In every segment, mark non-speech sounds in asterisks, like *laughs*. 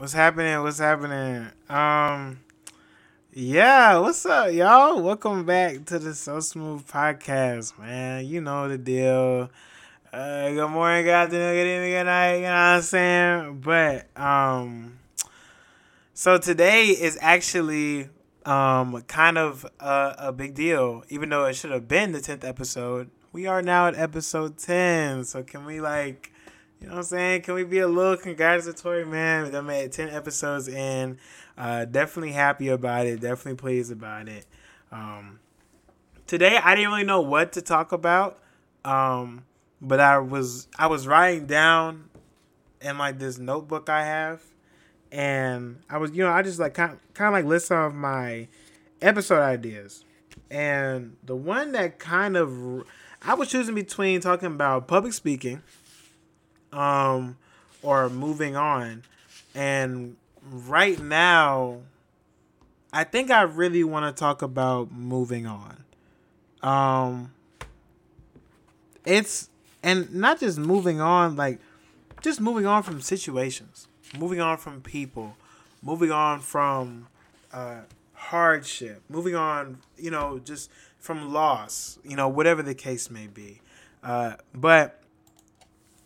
What's happening? What's happening? Um, yeah, what's up, y'all? Welcome back to the So Smooth podcast, man. You know the deal. Uh, good morning, good afternoon, good evening, good night. You know what I'm saying? But um, so today is actually um kind of a, a big deal, even though it should have been the tenth episode. We are now at episode ten. So can we like? You know what I'm saying? Can we be a little congratulatory, man? I made 10 episodes in. Uh, definitely happy about it. Definitely pleased about it. Um, today, I didn't really know what to talk about. Um, but I was I was writing down in like this notebook I have, and I was you know I just like kind kind of like list some of my episode ideas, and the one that kind of I was choosing between talking about public speaking um, or moving on. And right now, I think I really want to talk about moving on. Um, it's and not just moving on, like just moving on from situations, moving on from people, moving on from uh, hardship, moving on, you know, just from loss, you know, whatever the case may be. Uh, but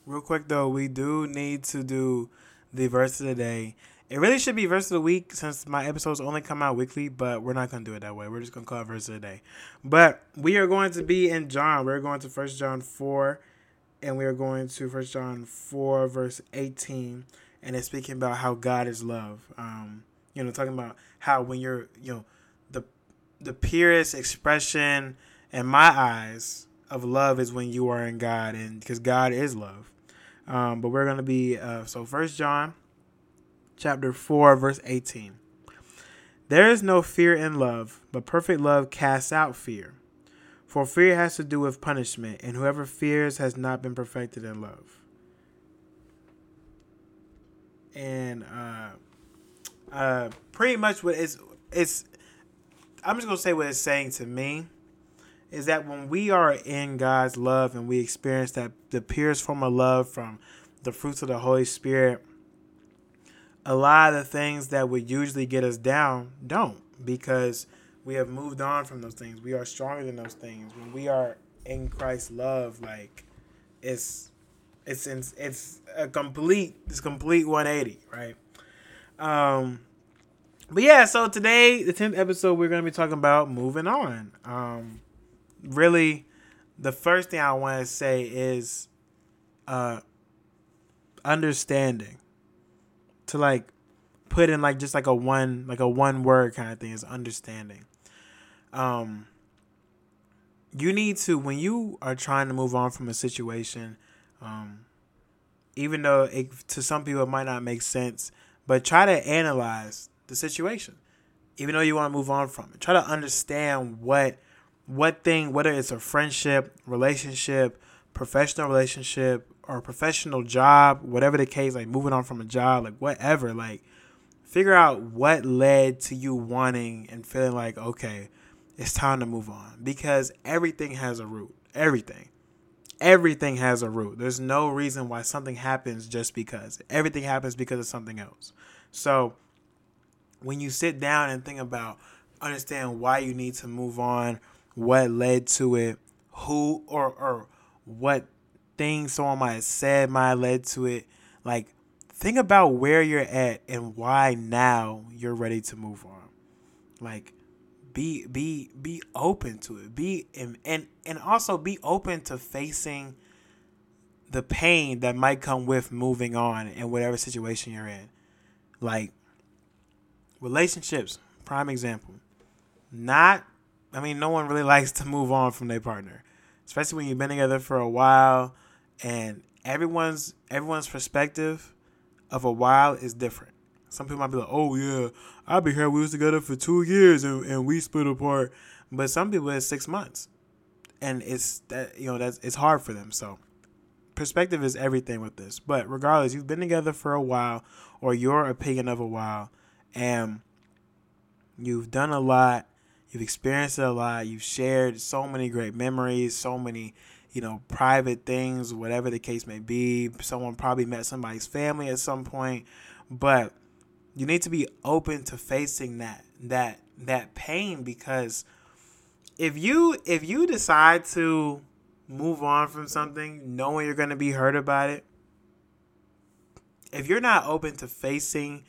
Real quick though, we do need to do the verse of the day. It really should be verse of the week since my episodes only come out weekly, but we're not gonna do it that way. We're just gonna call it verse of the day. But we are going to be in John. We're going to First John four, and we are going to First John four verse eighteen, and it's speaking about how God is love. Um, you know, talking about how when you're, you know, the the purest expression in my eyes of love is when you are in God, and because God is love. Um, but we're going to be, uh, so First John chapter 4, verse 18. There is no fear in love, but perfect love casts out fear. For fear has to do with punishment, and whoever fears has not been perfected in love. And uh, uh, pretty much what it's, it's, I'm just going to say what it's saying to me is that when we are in God's love and we experience that the purest form of love from the fruits of the Holy Spirit, a lot of the things that would usually get us down don't because we have moved on from those things. We are stronger than those things. When we are in Christ's love, like it's it's it's a complete it's complete 180, right? Um but yeah, so today, the 10th episode, we're going to be talking about moving on. Um, really the first thing I want to say is uh understanding. To like put in like just like a one like a one word kind of thing is understanding. Um you need to when you are trying to move on from a situation um even though it, to some people it might not make sense but try to analyze the situation. Even though you want to move on from it try to understand what what thing, whether it's a friendship, relationship, professional relationship, or professional job, whatever the case, like moving on from a job, like whatever, like figure out what led to you wanting and feeling like, okay, it's time to move on. Because everything has a root. Everything. Everything has a root. There's no reason why something happens just because. Everything happens because of something else. So when you sit down and think about understand why you need to move on what led to it, who or or what things someone might have said might have led to it. Like think about where you're at and why now you're ready to move on. Like be be be open to it. Be and and, and also be open to facing the pain that might come with moving on in whatever situation you're in. Like relationships, prime example. Not I mean, no one really likes to move on from their partner, especially when you've been together for a while, and everyone's everyone's perspective of a while is different. Some people might be like, "Oh yeah, I've been here. We was together for two years and, and we split apart," but some people it's six months, and it's that you know that's it's hard for them. So perspective is everything with this. But regardless, you've been together for a while, or your opinion of a while, and you've done a lot You've experienced it a lot. You've shared so many great memories, so many, you know, private things, whatever the case may be. Someone probably met somebody's family at some point. But You need to be open to facing that that that pain because if you if you decide to move on from something knowing you're going to be hurt about it if you're not open to facing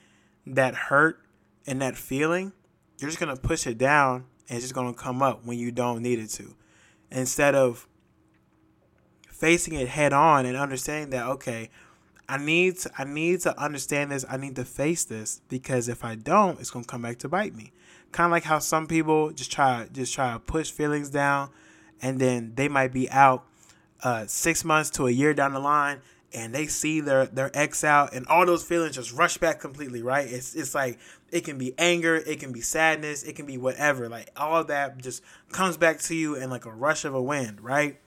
that hurt and that feeling you're just going to push it down and it's just going to come up when you don't need it to instead of facing it head on and understanding that okay I need to, I need to understand this. I need to face this because if I don't, it's gonna come back to bite me. Kind of like how some people just try just try to push feelings down, and then they might be out uh, six months to a year down the line, and they see their their ex out, and all those feelings just rush back completely. Right? It's it's like it can be anger, it can be sadness, it can be whatever. Like all that just comes back to you in like a rush of a wind. Right?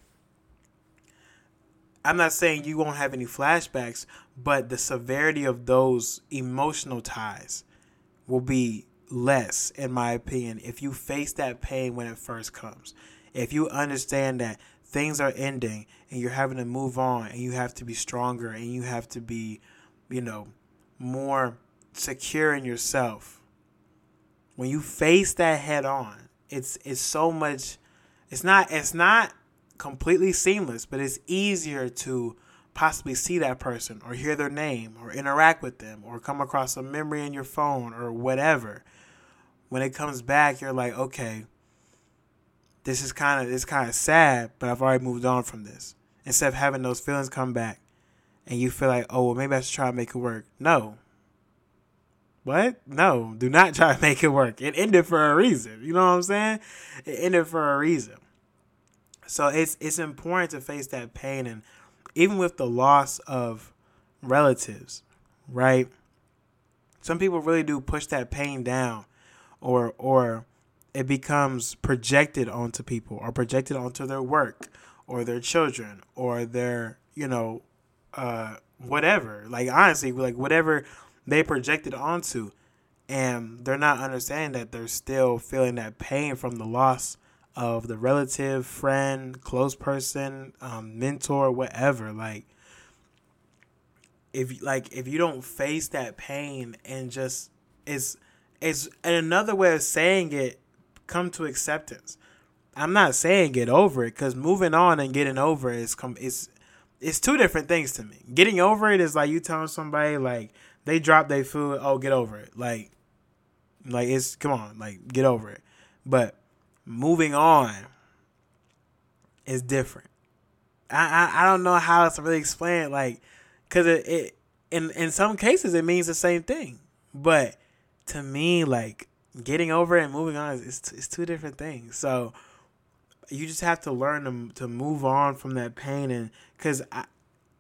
I'm not saying you won't have any flashbacks, but the severity of those emotional ties will be less, in my opinion, if you face that pain when it first comes. If you understand that things are ending and you're having to move on and you have to be stronger and you have to be, you know, more secure in yourself. When you face that head on, it's it's so much it's not it's not completely seamless, but it's easier to possibly see that person or hear their name or interact with them or come across a memory in your phone or whatever. When it comes back, you're like, okay, this is kind of it's kind of sad, but I've already moved on from this. Instead of having those feelings come back, and you feel like, oh, well, maybe I should try to make it work. No. What? No, do not *laughs* try to make it work. It ended for a reason. You know what I'm saying? It ended for a reason. So it's it's important to face that pain and even with the loss of relatives, right? Some people really do push that pain down or or it becomes projected onto people or projected onto their work or their children or their, you know, uh whatever. Like honestly, like whatever they projected onto and they're not understanding that they're still feeling that pain from the loss of the relative, friend, close person, um, mentor, whatever. Like, if like if you don't face that pain and just is and another way of saying it, come to acceptance. I'm not saying get over it because moving on and getting over it is come is it's two different things to me. Getting over it is like you telling somebody like they dropped their food, oh get over it. Like like it's come on, like get over it. But moving on is different. I, I, I don't know how to really explain it, like, cause it, it in in some cases it means the same thing, but to me, like getting over it and moving on is it's two different things. So you just have to learn to to move on from that pain, and cause I,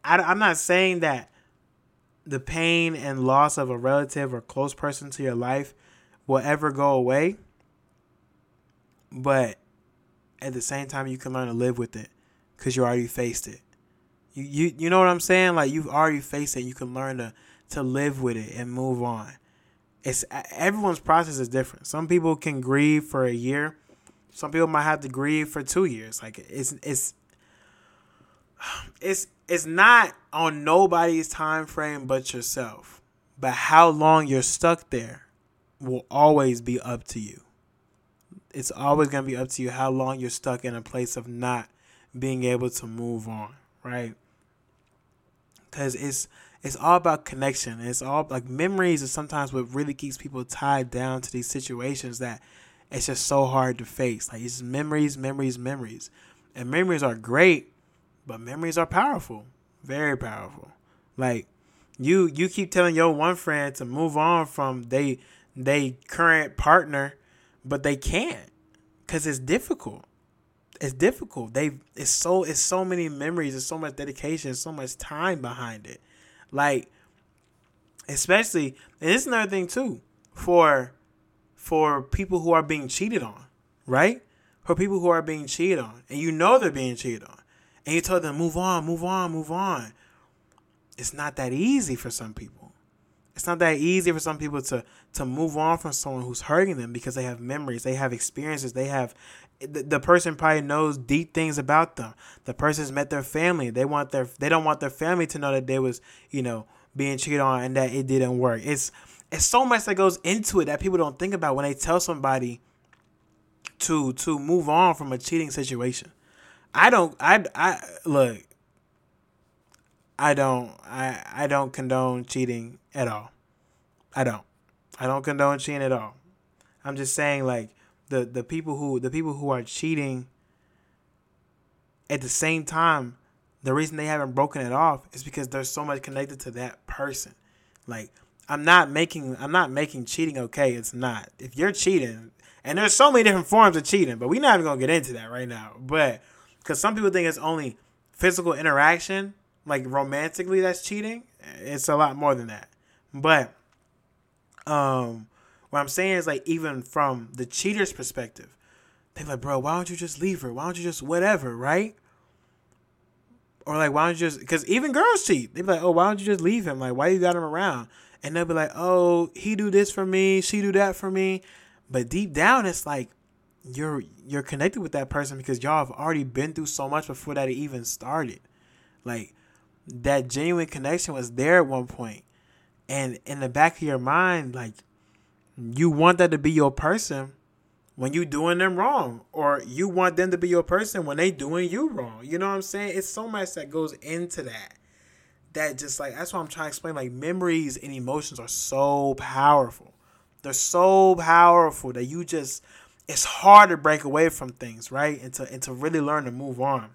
I I'm not saying that the pain and loss of a relative or close person to your life will ever go away but at the same time you can learn to live with it because you already faced it. You, you you know what i'm saying? Like you've already faced it. You can learn to to live with it and move on it's everyone's process is different. Some people can grieve for a year. Some people might have to grieve for two years. Like it's it's it's it's not on nobody's time frame but yourself. But how long you're stuck there will always be up to you. It's always to be up to you how long you're stuck in a place of not being able to move on, right? Cuz it's it's all about connection. It's all like memories is sometimes what really keeps people tied down to these situations that it's just so hard to face. Like it's memories, memories, memories. And memories are great, but memories are powerful. Very powerful. Like you you keep telling your one friend to move on from they they current partner but they can't because it's difficult. It's difficult. They it's so it's so many memories. There's so much dedication. So much time behind it. Like, especially and it's another thing too for for people who are being cheated on, right? For people who are being cheated on, and you know they're being cheated on, and you tell them move on, move on, move on. It's not that easy for some people. It's not that easy for some people to to move on from someone who's hurting them because they have memories, they have experiences, they have the, the person probably knows deep things about them. The person's met their family. They want their they don't want their family to know that they was, you know, being cheated on and that it didn't work. It's it's so much that goes into it that people don't think about when they tell somebody to to move on from a cheating situation. I don't I I look I don't I I don't condone cheating at all. I don't. I don't condone cheating at all. I'm just saying like the the people who the people who are cheating at the same time the reason they haven't broken it off is because there's so much connected to that person. Like I'm not making I'm not making cheating okay. It's not. If you're cheating, and there's so many different forms of cheating, but we're not even gonna get into that right now. But because some people think it's only physical interaction, like romantically, that's cheating. It's a lot more than that. But um, what I'm saying is like even from the cheater's perspective, they're like, bro, why don't you just leave her? Why don't you just whatever, right? Or like, why don't you just? Because even girls cheat. They be like, oh, why don't you just leave him? Like, why you got him around? And they'll be like, oh, he do this for me, she do that for me. But deep down, it's like you're you're connected with that person because y'all have already been through so much before that it even started. Like that genuine connection was there at one point. And in the back of your mind, like you want that to be your person when you doing them wrong or you want them to be your person when they doing you wrong. You know what i'm saying? It's so much that goes into that. That just like that's what i'm trying to explain like memories and emotions are so powerful. They're so powerful that you just it's hard to break away from things right? And to and to really learn to move on.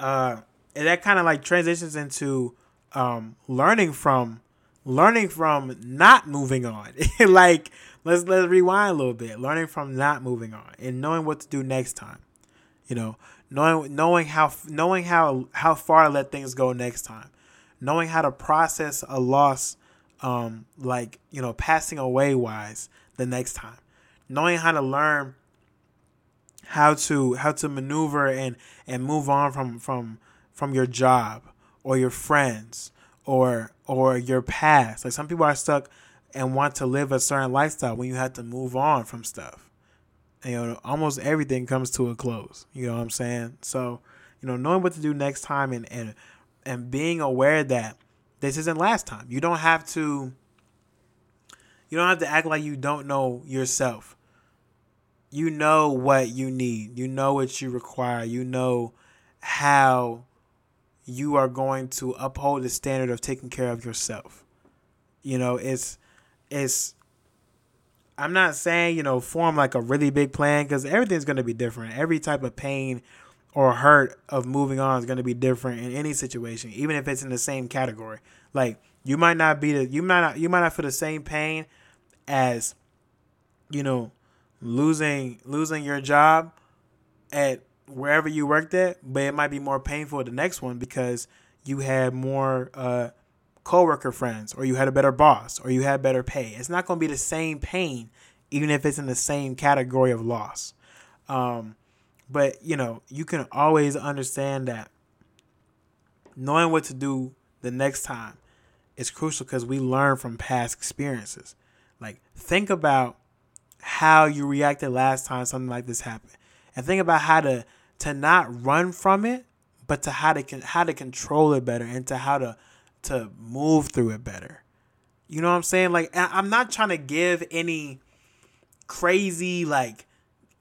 Uh and that kind of like transitions into um learning from learning from not moving on *laughs* like let's let's rewind a little bit. Learning from not moving on and knowing what to do next time. You know, knowing knowing how knowing how how far to let things go next time. Knowing how to process a loss um like, you know, passing away wise the next time. Knowing how to learn how to how to maneuver and and move on from from from your job or your friends or or your past. Like some people are stuck and want to live a certain lifestyle when you have to move on from stuff. And, you know, almost everything comes to a close. You know what I'm saying? So, you know, knowing what to do next time and and and being aware that this isn't last time. You don't have to you don't have to act like you don't know yourself. You know what you need. You know what you require. You know how you are going to uphold the standard of taking care of yourself. You know, it's it's I'm not saying, you know, form like a really big plan because everything's going to be different. Every type of pain or hurt of moving on is going to be different in any situation, even if it's in the same category. Like you might not be the you might not you might not feel the same pain as you know losing losing your job at wherever you worked at, but it might be more painful the next one because you had more uh, coworker friends or you had a better boss or you had better pay. It's not going to be the same pain even if it's in the same category of loss. Um, but you know, you can always understand that knowing what to do the next time is crucial because we learn from past experiences. Like think about how you reacted last time something like this happened, and think about how to to not run from it, but to how to how to control it better and to how to to move through it better. You know what I'm saying? Like I'm not trying to give any crazy like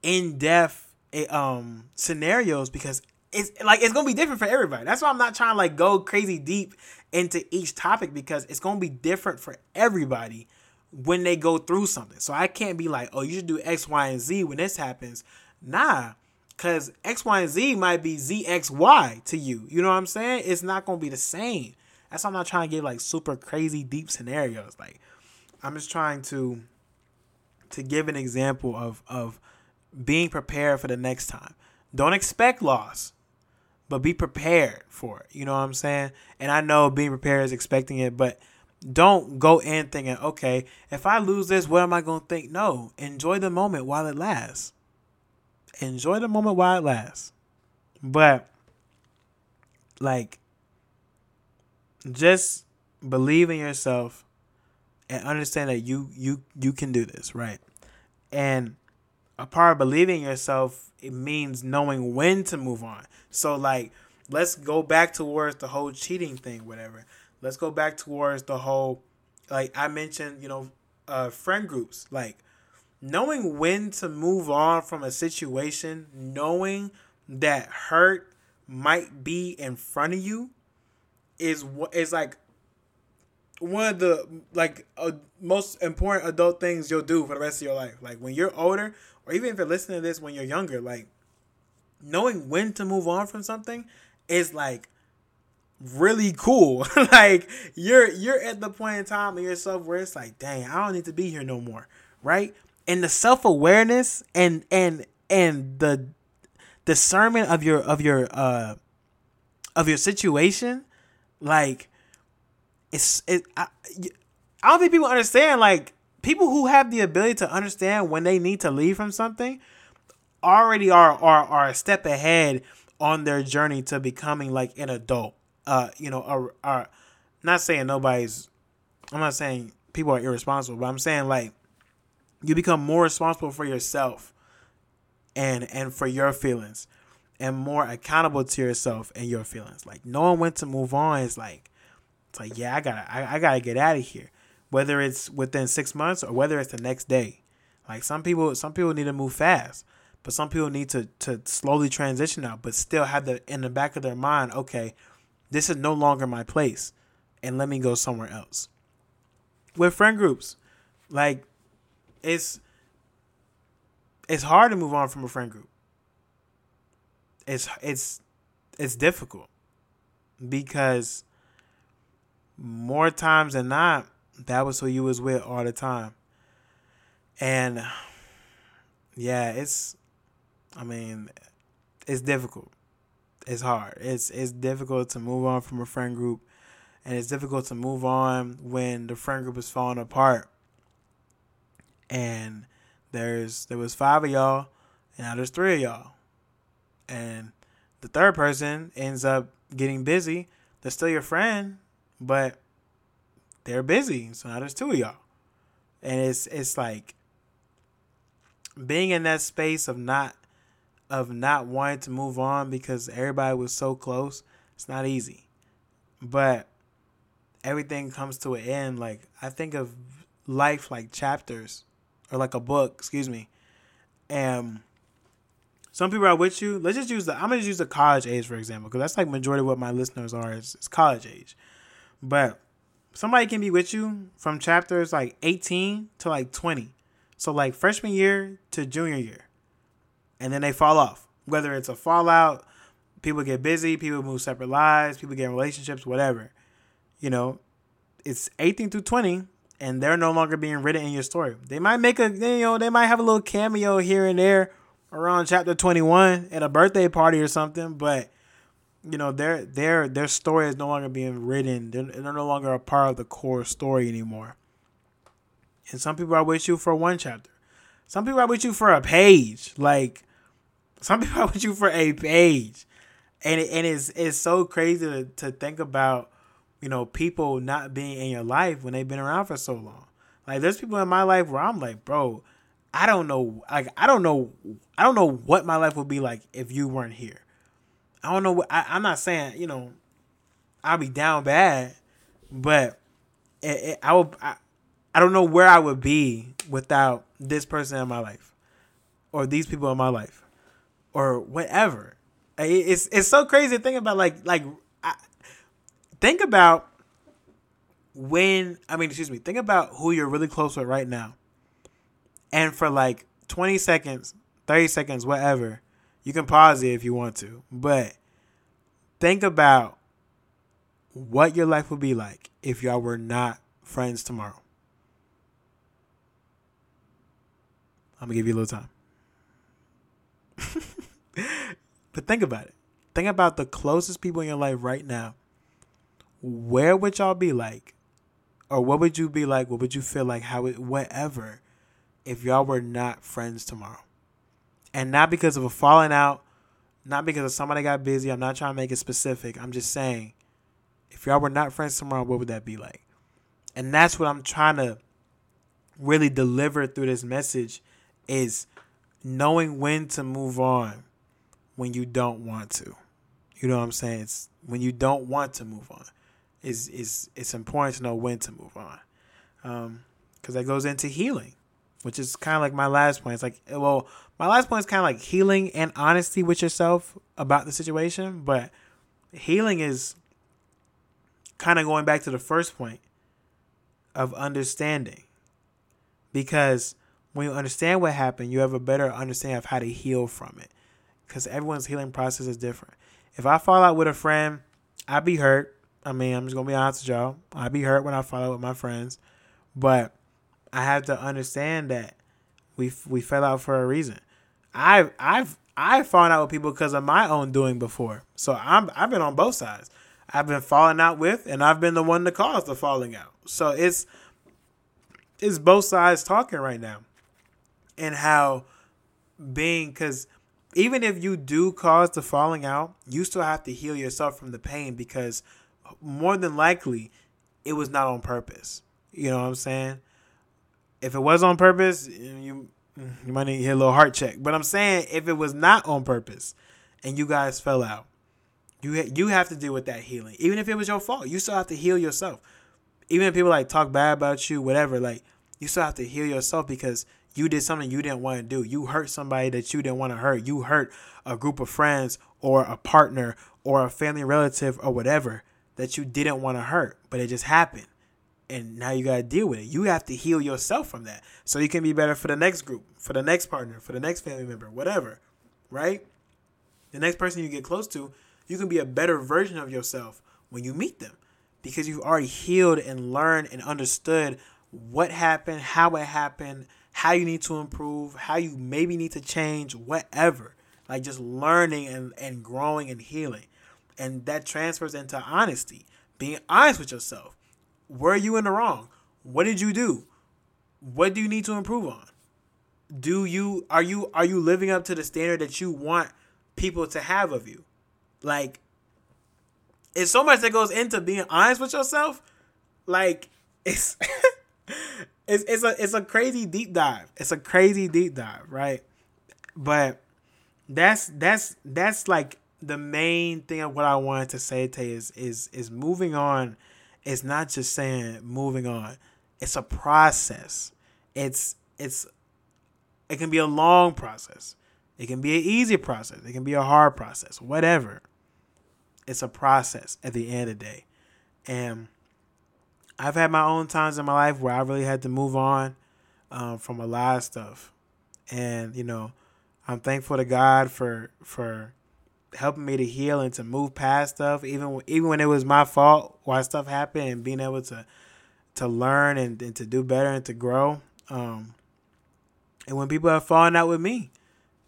in-depth eh, um scenarios because it's like it's gonna be different for everybody. That's why I'm not trying to like go crazy deep into each topic because it's gonna be different for everybody when they go through something. So I can't be like, oh, you should do X, Y, and Z when this happens. Nah, because X, Y, and Z might be Z, X, Y to you. You know what I'm saying? It's not gonna be the same. That's why I'm not trying to give like super crazy deep scenarios. Like I'm just trying to to give an example of of being prepared for the next time. Don't expect loss, but be prepared for it. You know what I'm saying? And I know being prepared is expecting it, but don't go in thinking, okay, if I lose this, what am I to think? No, enjoy the moment while it lasts. Enjoy the moment while it lasts. But, like, just believe in yourself and understand that you you you can do this, right? And a part of believing in yourself it means knowing when to move on. So like let's go back towards the whole cheating thing, whatever. Let's go back towards the whole like I mentioned, you know, uh, friend groups, like knowing when to move on from a situation, knowing that hurt might be in front of you, is what is like one of the like uh, most important adult things you'll do for the rest of your life. Like when you're older, or even if you're listening to this when you're younger, like knowing when to move on from something is like really cool. *laughs* like you're you're at the point in time in yourself where it's like, dang, I don't need to be here no more, right? And the self awareness and and and the discernment of your of your uh of your situation, like it's it. I, I don't think people understand. Like people who have the ability to understand when they need to leave from something already are are are a step ahead on their journey to becoming like an adult. Uh, you know, are are not saying nobody's. I'm not saying people are irresponsible, but I'm saying like you become more responsible for yourself and and for your feelings and more accountable to yourself and your feelings. Like knowing when to move on is like it's like, yeah, I gotta, I, I gotta get out of here. Whether it's within six months or whether it's the next day. Like some people, some people need to move fast, but some people need to to slowly transition out, but still have the in the back of their mind, okay, this is no longer my place, and let me go somewhere else. With friend groups, like it's it's hard to move on from a friend group. It's it's it's difficult because more times than not, that was who you was with all the time. And yeah, it's I mean, it's difficult. It's hard. It's it's difficult to move on from a friend group and it's difficult to move on when the friend group is falling apart. And there's there was five of y'all and now there's three of y'all. And the third person ends up getting busy. They're still your friend, but they're busy. So now there's two of y'all. And it's it's like being in that space of not of not wanting to move on because everybody was so close, it's not easy. But everything comes to an end. Like I think of life like chapters or like a book, excuse me. And some people are with you. Let's just use the I'm gonna use the college age for example, because that's like majority of what my listeners are is, is college age. But somebody can be with you from chapters like 18 to like 20. So like freshman year to junior year. And then they fall off. Whether it's a fallout, people get busy, people move separate lives, people get in relationships, whatever. You know, it's 18 through 20 and they're no longer being written in your story. They might make a you know, they might have a little cameo here and there around chapter 21 at a birthday party or something, but you know their their their story is no longer being written. They're, they're no longer a part of the core story anymore. And some people are with you for one chapter. Some people are with you for a page. Like some *laughs* people are with you for a page. And it, and it's it's so crazy to, to think about, you know, people not being in your life when they've been around for so long. Like there's people in my life where I'm like, bro, I don't know like I don't know I don't know what my life would be like if you weren't here. I don't know. What, I, I'm not saying you know I'll be down bad, but it, it, I will. I, I don't know where I would be without this person in my life, or these people in my life, or whatever. It's it's so crazy to think about. Like like think about when I mean excuse me. Think about who you're really close with right now, and for like 20 seconds, 30 seconds, whatever you can pause it if you want to, but think about what your life would be like if y'all were not friends tomorrow. I'm gonna give you a little time. *laughs* but think about it. Think about the closest people in your life right now. Where would y'all be like? Or what would you be like? What would you feel like? How it whatever if y'all were not friends tomorrow? and not because of a falling out, not because of somebody got busy. I'm not trying to make it specific. I'm just saying, if y'all were not friends tomorrow, what would that be like? And that's what I'm trying to really deliver through this message is knowing when to move on when you don't want to. You know what I'm saying? It's when you don't want to move on. Is is it's important to know when to move on. Um, because that goes into healing, which is kind of like my last point. It's like, well, my last point is kind of like healing and honesty with yourself about the situation, but healing is kind of going back to the first point of understanding. Because when you understand what happened, you have a better understanding of how to heal from it. Because everyone's healing process is different. If I fall out with a friend, I'd be hurt. I mean, I'm just gonna be honest with y'all. I'd be hurt when I fall out with my friends, but I have to understand that we we fell out for a reason. I've I've I've fallen out with people because of my own doing before. So I'm I've been on both sides. I've been falling out with, and I've been the one to cause the falling out. So it's it's both sides talking right now, and how being because even if you do cause the falling out, you still have to heal yourself from the pain because more than likely it was not on purpose. You know what I'm saying? If it was on purpose, mm, you mm, you might need to hit a little heart check. But I'm saying if it was not on purpose and you guys fell out, you you have to deal with that healing. Even if it was your fault, you still have to heal yourself. Even if people like talk bad about you, whatever, like you still have to heal yourself because you did something you didn't want to do. You hurt somebody that you didn't want to hurt. You hurt a group of friends or a partner or a family relative or whatever that you didn't want to hurt, but it just happened. And now you got to deal with it. You have to heal yourself from that so you can be better for the next group, for the next partner, for the next family member, whatever, right? The next person you get close to, you can be a better version of yourself when you meet them because you've already healed and learned and understood what happened, how it happened, how you need to improve, how you maybe need to change, whatever. Like just learning and, and growing and healing. And that transfers into honesty, being honest with yourself. Were you in the wrong? What did you do? What do you need to improve on? Do you are you are you living up to the standard that you want people to have of you? Like it's so much that goes into being honest with yourself. Like *laughs* it's it's it's a it's a crazy deep dive. It's a crazy deep dive, right? But that's that's that's like the main thing of what I wanted to say to is is is moving on is not just saying moving on. It's a process. It's it's it can be a long process. It can be an easy process. It can be a hard process. Whatever. It's a process at the end of the day. And I've had my own times in my life where I really had to move on um, from a lot of stuff, and you know, I'm thankful to God for for helping me to heal and to move past stuff, even even when it was my fault why stuff happened, and being able to to learn and, and to do better and to grow. Um, and when people have fallen out with me,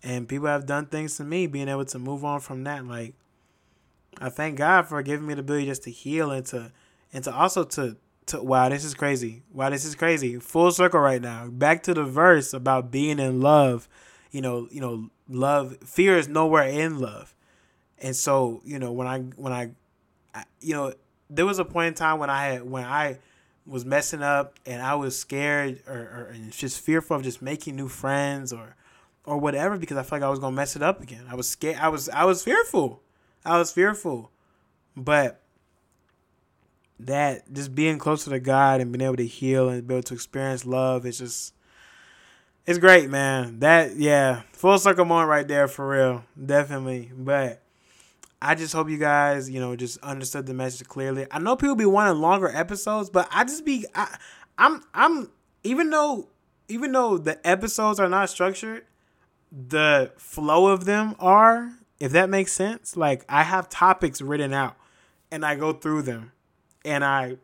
and people have done things to me, being able to move on from that, like I thank God for giving me the ability just to heal and to and to also to to, wow, this is crazy. Wow, this is crazy. Full circle right now. Back to the verse about being in love. You know, you know, love. Fear is nowhere in love. And so, you know, when I when I, I you know, there was a point in time when I had when I was messing up and I was scared or, or just fearful of just making new friends or or whatever because I felt like I was gonna mess it up again. I was scared. I was I was fearful. I was fearful, but that just being closer to God and being able to heal and be able to experience love is just it's great, man. That yeah, full circle moment right there for real, definitely. But I just hope you guys, you know, just understood the message clearly. I know people be wanting longer episodes, but I just be I, I'm I'm even though even though the episodes are not structured, the flow of them are. If that makes sense, like I have topics written out and I go through them and I,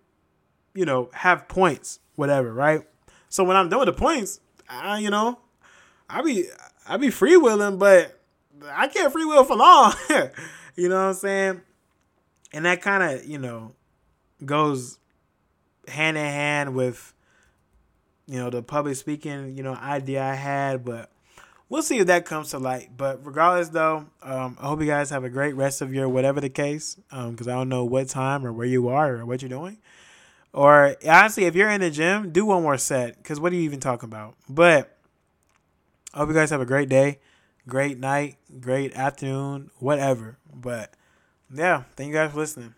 you know, have points, whatever, right? So when I'm done with the points, I, you know, I be I be freewheeling, but I can't freewheel for long. *laughs* you know what I'm saying? And that kind of, you know, goes hand in hand with, you know, the public speaking, you know, idea I had, but we'll see if that comes to light. But regardless, though, um, I hope you guys have a great rest of your whatever the case, because um, I don't know what time or where you are or what you're doing. Or honestly, if you're in the gym, do one more set, because what are you even talking about? But I hope you guys have a great day, great night, great afternoon, whatever. But yeah, thank you guys for listening.